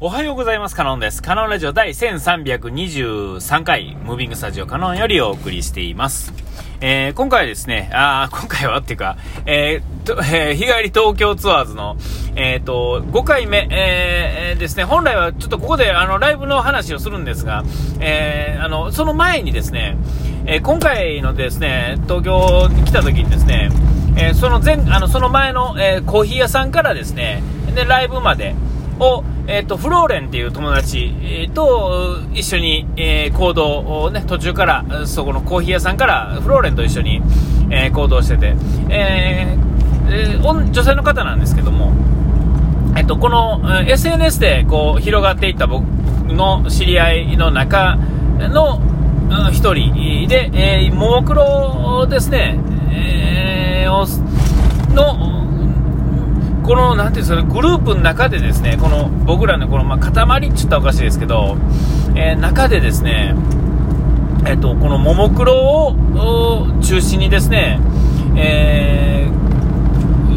おはようございます。カノンです。カノンラジオ第1323回、ムービングスタジオカノンよりお送りしています。えー、今回はですね、あ今回はっていうか、えーと、えー日帰り東京ツアーズの、えーと、5回目、えーえーですね、本来はちょっとここであの、ライブの話をするんですが、えーあの、その前にですね、えー今回のですね、東京に来た時にですね、えーその前、あの、その前の、えーコーヒー屋さんからですね、で、ライブまでを、えっ、と、フローレンっていう友達、と一緒に、えー行動をね、途中から、そこのコーヒー屋さんからフローレンと一緒に、えー行動してて、えーえー女性の方なんですけども、えっと、この SNS でこう広がっていった僕の知り合いの中のうん一人で、えー、ももクロですね、えーの、この、なんていうんですかね、グループの中でですね、この、僕らのこの、まあ、塊って言ったらおかしいですけど、えー中でですね、えっと、このももクロを中心にですね、えー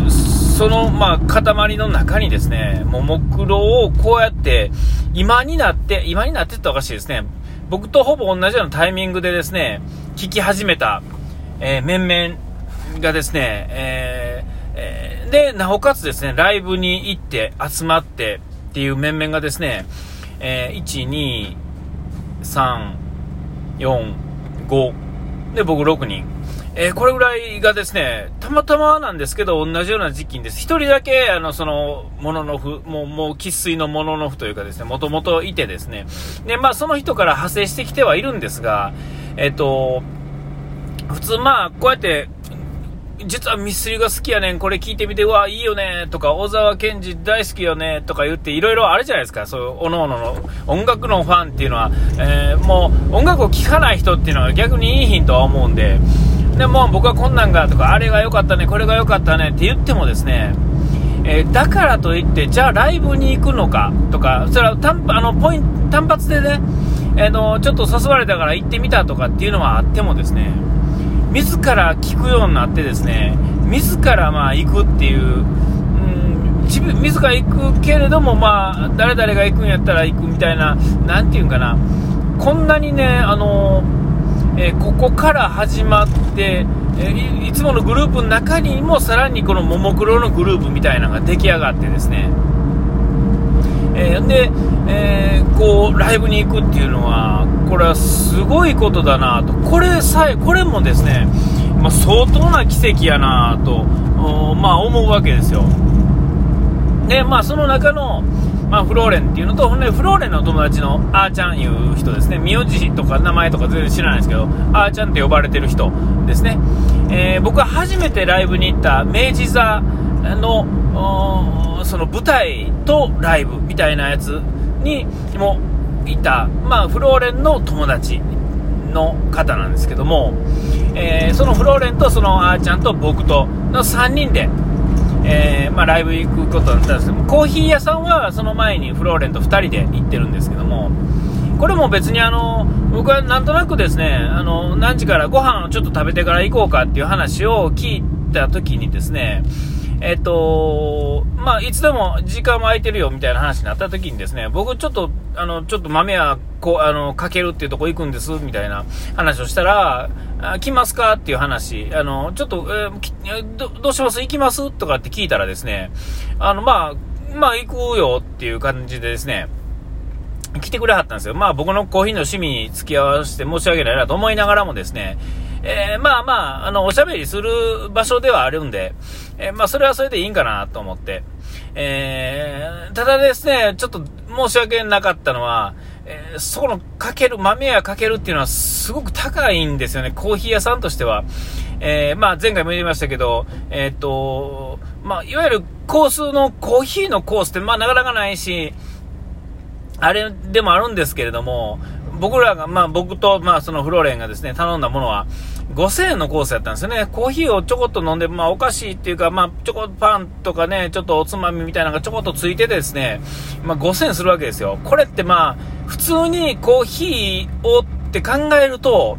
その、まあ、塊の中にですね、ももクロをこうやって、今になって、今になってって言ったおかしいですね、僕とほぼ同じようなタイミングでですね、聞き始めた、えー面々がですね、えーえーで、なおかつですね、ライブに行って集まってっていう面々がですね、えー1、2、3、4、5、で、僕6人。えーこれぐらいがですね、たまたまなんですけど、同じような時期にです。一人だけ、あの、その、モノノフ、もう、もう、生粋のモノノフというかですね、もともといてですね。で、まあ、その人から派生してきてはいるんですが、えっ、と、普通まあ、こうやって、実はミスチルが好きやねん、これ聞いてみて、うわ、いいよね、とか、小沢健二大好きよね、とか言って、いろいろあるじゃないですか、そういう、おのおのの音楽のファンっていうのは、えーもう、音楽を聴かない人っていうのは逆にいいヒンとは思うんで、でも僕はこんなんが、とか、あれが良かったね、これが良かったねって言ってもですね、えーだからといって、じゃあライブに行くのかとか、それは単あのポイン単発でね、えーの、ちょっと誘われたから行ってみたとかっていうのはあってもですね、自ら聞くようになってですね、自らまあ行くっていう、うん、自分自ら行くけれども、まあ、誰々が行くんやったら行くみたいな、なんていうんかな、こんなにね、あのえーここから始まって、えーいつものグループの中にもさらにこのももクロのグループみたいなのが出来上がってですね、えーで、えこうライブに行くっていうのはこれはすごいことだなと。これさえこれもですね、まあ、相当な奇跡やなと、まあ、思うわけですよ。でまあその中の、まあ、フローレンっていうのと、ほんでフローレンの友達のあーちゃんいう人ですね、名字とか名前とか全然知らないですけど、あーちゃんって呼ばれてる人ですね、えー僕は初めてライブに行った明治座のその舞台とライブみたいなやつにもういた、まあ、フローレンの友達の方なんですけども、えーそのフローレンとそのあーちゃんと僕との3人で、えーまあ、ライブ行くことになったんですけどもコーヒー屋さんはその前にフローレンと2人で行ってるんですけどもこれも別にあの僕はなんとなくですねあの何時からご飯をちょっと食べてから行こうかっていう話を聞いた時にですねえっと、まあ、いつでも時間も空いてるよみたいな話になった時にですね、僕ちょっと、あの、ちょっと豆は、こう、あの、かけるっていうとこ行くんです、みたいな話をしたら、あ来ますかっていう話、あの、ちょっと、えどどうします？行きます？とかって聞いたらですね、あの、まあ、まあ、行くよっていう感じでですね、来てくれはったんですよ。まあ僕のコーヒーの趣味に付き合わせて申し訳ないなと思いながらもですね、えーまあまあ、あの、おしゃべりする場所ではあるんで、えーまあそれはそれでいいんかなと思って、えーただですね、ちょっと申し訳なかったのは、えーそこのかける、豆やかけるっていうのはすごく高いんですよね、コーヒー屋さんとしては。えーまあ前回も言いましたけど、えーっと、まあいわゆるコースのコーヒーのコースってまあなかなかないし、あれでもあるんですけれども、僕らが、まあ僕と、まあそのフローレンがですね、頼んだものは、5000円のコースやったんですよね。コーヒーをちょこっと飲んで、まあお菓子っていうか、まあちょこっとパンとかね、ちょっとおつまみみたいなのがちょこっとついててですね、まあ5000円するわけですよ。これってまあ、普通にコーヒーをって考えると、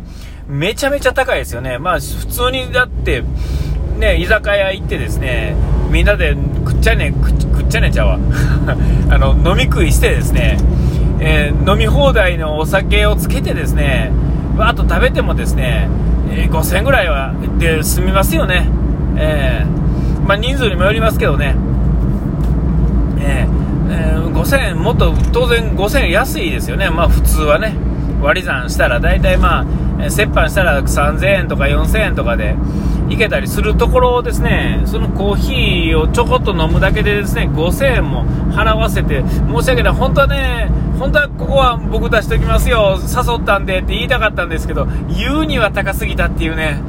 めちゃめちゃ高いですよね。まあ普通にだって、ね、居酒屋行ってですね、みんなでくっちゃね、くっくっちゃねちゃわ。あの、飲み食いしてですね、えー、飲み放題のお酒をつけてですね、わーっと食べてもですね、え、5000円ぐらいはで済みますよね。えー、まあ、人数にもよりますけどね。えー、えー、5000円、もっと当然5000円安いですよね。まあ普通はね。割り算したら大体まあ、折半したら3000円とか4000円とかでいけたりするところをですね、そのコーヒーをちょこっと飲むだけでですね、5000円も払わせて、申し訳ない。本当はね、本当はここは僕出しておきますよ、誘ったんでって言いたかったんですけど、言うには高すぎたっていうね、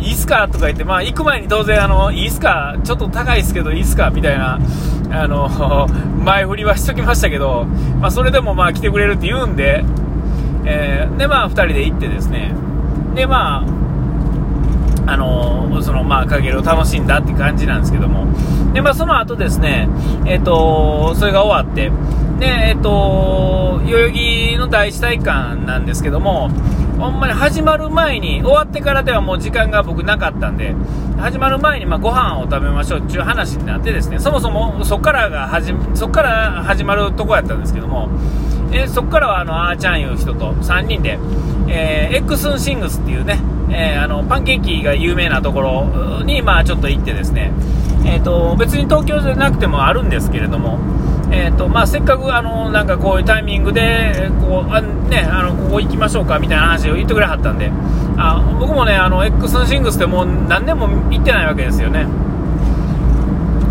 いいっすかとか言って、まあ行く前に当然あの、いいっすかちょっと高いっすけどいいっすかみたいな、あの、前振りはしときましたけど、まあそれでもまあ来てくれるって言うんで、えー、で、まあ、2人で行ってですね、で、まあ、あの、その、まあ、かげるを楽しんだって感じなんですけども、で、まあ、その後ですね、えっ、ー、と、それが終わって、で、えっ、と、代々木の大地体育館なんですけども、ほんまに始まる前に、終わってからではもう時間が僕なかったんで、始まる前にまあご飯を食べましょうっていう話になってですね、そもそもそこからが始そから始まるとこやったんですけども、え、そこからはあのあーちゃんいう人と3人で、えー、エックスンシングスっていうね、えー、あのパンケーキが有名なところにまあちょっと行ってですね、えーと、別に東京じゃなくてもあるんですけれども、えーとまあ、せっかくあのなんかこういうタイミングでこうあ、ね、あのここ行きましょうかみたいな話を言ってくれはったんであ僕もねあの X のシングスってもう何年も行ってないわけですよね。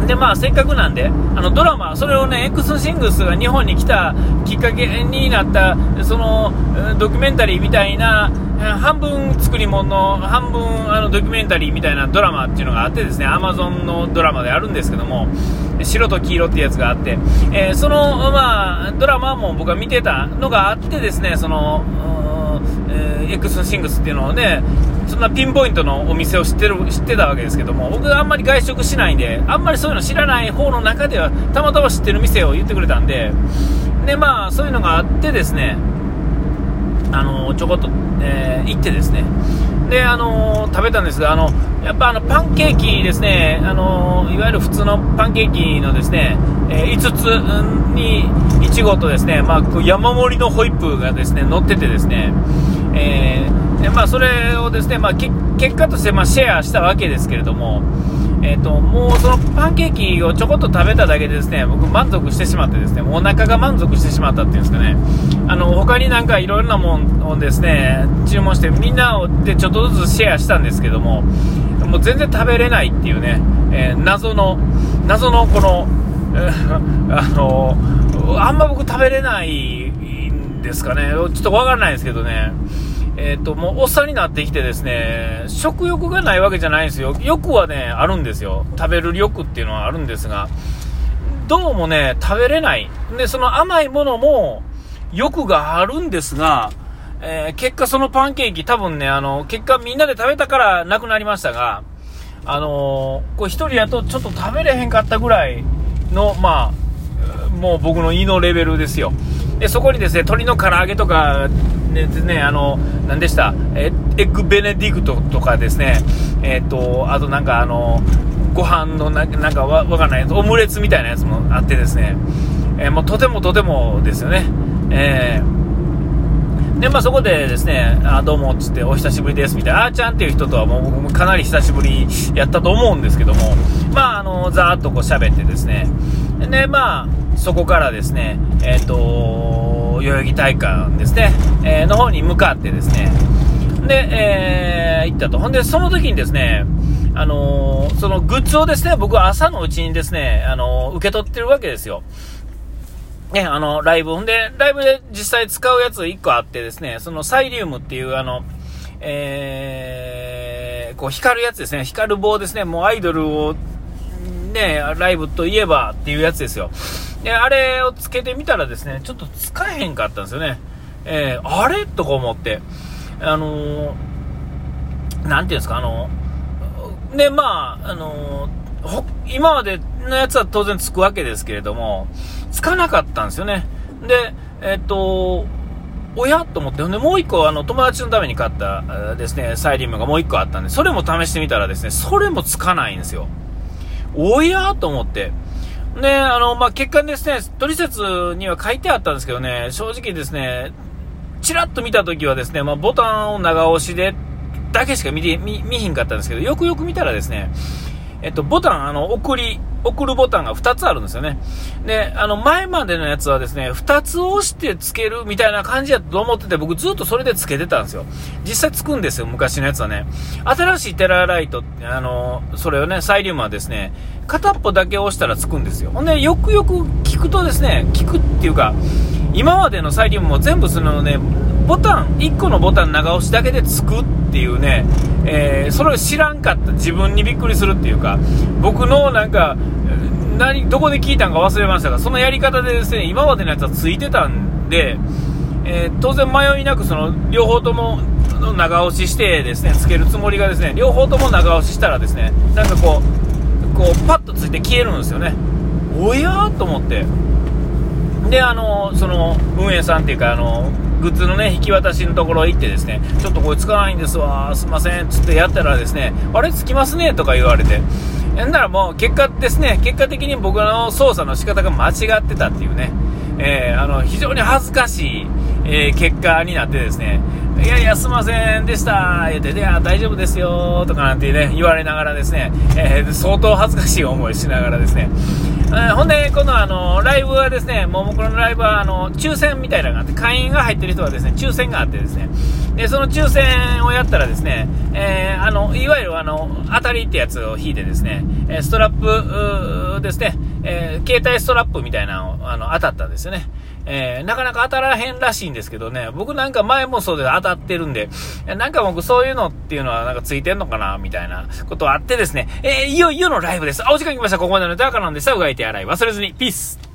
で、まあ、せっかくなんで、あのドラマ、それをね、X シングスが日本に来たきっかけになった、そのドキュメンタリーみたいな、半分作り物の、半分あのドキュメンタリーみたいなドラマっていうのがあってですね、アマゾンのドラマであるんですけども、白と黄色ってやつがあって、えー、その、まあ、ドラマも僕は見てたのがあってですね、その、えー、X シングスっていうのをね、そんなピンポイントのお店を知ってる知ってたわけですけども、僕があんまり外食しないんで、あんまりそういうの知らない方の中では、たまたま知ってる店を言ってくれたんで、で、まあ、そういうのがあってですね、あのちょこっと、えー、行ってですね、で、あの食べたんですが、あのやっぱあのパンケーキですね、あのいわゆる普通のパンケーキのですね、えー、5つにちごとですね、まあ、山盛りのホイップがですね乗っててですね、えーでまあ、それをですね、まあ、結果としてまあシェアしたわけですけれども、えーと、もうそのパンケーキをちょこっと食べただけでですね僕、満足してしまってですねお腹が満足してしまったっていうんですかね。あの他になんかいろいろなものをですね注文してみんなでちょっとずつシェアしたんですけどももう全然食べれないっていうね、えー、謎の謎のこの、あのあんま僕食べれないんですかねちょっとわからないですけどねえっ、ー、と、もうおっさんになってきてですね、食欲がないわけじゃないんですよ。欲はね、あるんですよ。食べる欲っていうのはあるんですが、どうもね、食べれない。で、その甘いものも欲があるんですが、えー、結果そのパンケーキ多分ね、あの、結果みんなで食べたからなくなりましたが、あのー、これ一人やとちょっと食べれへんかったぐらいの、まあ、もう僕の胃のレベルですよ。で、そこにですね、鶏の唐揚げとか、ね、ね、あの、何でした？え、エッグベネディクトとかですね、えっ、ー、と、あとなんかあの、ご飯のななんかわわかんないやつオムレツみたいなやつもあってですね、えー、もうとてもとてもですよね。えー、で、まあそこでですね、あ、どうもつってお久しぶりですみたいな、あーちゃんっていう人とはもう僕もかなり久しぶりやったと思うんですけども、まああの、ざーっとこう喋ってですね、で、まあ、そこからですね、えっ、ー、と、代々木体育館ですね、えー、の方に向かってですね、で、えー、行ったと。ほんで、その時にですね、あの、そのグッズをですね、僕は朝のうちにですね、あの、受け取ってるわけですよ。ね、あの、ライブ。んで、ライブで実際使うやつ1個あってですね、そのサイリウムっていう、あの、えー、こう光るやつですね、光る棒ですね、もうアイドルをね、ライブといえばっていうやつですよ。で、あれをつけてみたらですね、ちょっと使えへんかったんですよね。えー、あれ？とか思って。あのー、なんていうんですか、あのー、で、まあ、あのー、今までのやつは当然つくわけですけれども、つかなかったんですよね。で、えっと、おや？と思って、ほんで、もう一個、あの、友達のために買ったですね、サイリウムがもう一個あったんで、それも試してみたらですね、それもつかないんですよ。おや？と思って。で、あの、まあ、結果ですね、取説には書いてあったんですけどね、正直ですね、ちらっと見たときはですね、まあ、ボタンを長押しで、だけしか見て、見、見ひんかったんですけど、よくよく見たらですね、えっと、ボタン、あの、送り、送るボタンが2つあるんですよね。で、あの、前までのやつはですね、2つ押してつけるみたいな感じやと思ってて、僕ずっとそれでつけてたんですよ。実際つくんですよ、昔のやつはね。新しいテラライト、あの、それをね、サイリウムはですね、片っぽだけ押したらつくんですよ。ほんで、よくよく聞くとですね、聞くっていうか、今までのサイリウムも全部そのね、ボタン、1個のボタン長押しだけでつくっていうね、えー、それを知らんかった自分にびっくりするっていうか、僕のなんか、何、どこで聞いたんか忘れましたが、そのやり方でですね、今までのやつはついてたんで、えー、当然迷いなくその、両方とも長押ししてですね、つけるつもりがですね、両方とも長押ししたらですね、なんかこう、こう、パッとついて消えるんですよね。おやと思って。で、あの、その、運営さんっていうか、あの、グッズのね、引き渡しのところ行ってですね、ちょっとこれつかないんですわ、すいません、つってやったらですね、あれつきますね、とか言われて、んならもう結果ですね、結果的に僕の操作の仕方が間違ってたっていうね、えー、あの、非常に恥ずかしい、えー、結果になってですね、いやいや、すいませんでした、言って、いや、大丈夫ですよ、とかなんてね、言われながらですね、えー、相当恥ずかしい思いしながらですね、えほんで、このあの、ライブはですね、ももクロのライブは、あの、抽選みたいなのがあって、会員が入ってる人はですね、抽選があってですね、で、その抽選をやったらですね、えー、あの、いわゆるあの、当たりってやつを引いてですね、ストラップですね、えー、携帯ストラップみたいなのを、あの、当たったんですよね。えー、なかなか当たらへんらしいんですけどね、僕なんか前もそうで当たってるんで、なんか僕そういうのっていうのはなんかついてんのかなみたいなことあってですね、えー、いよいよのライブです。あ、お時間来ました。ここまでの歌からなんでした。うがいて洗い忘れずに。ピース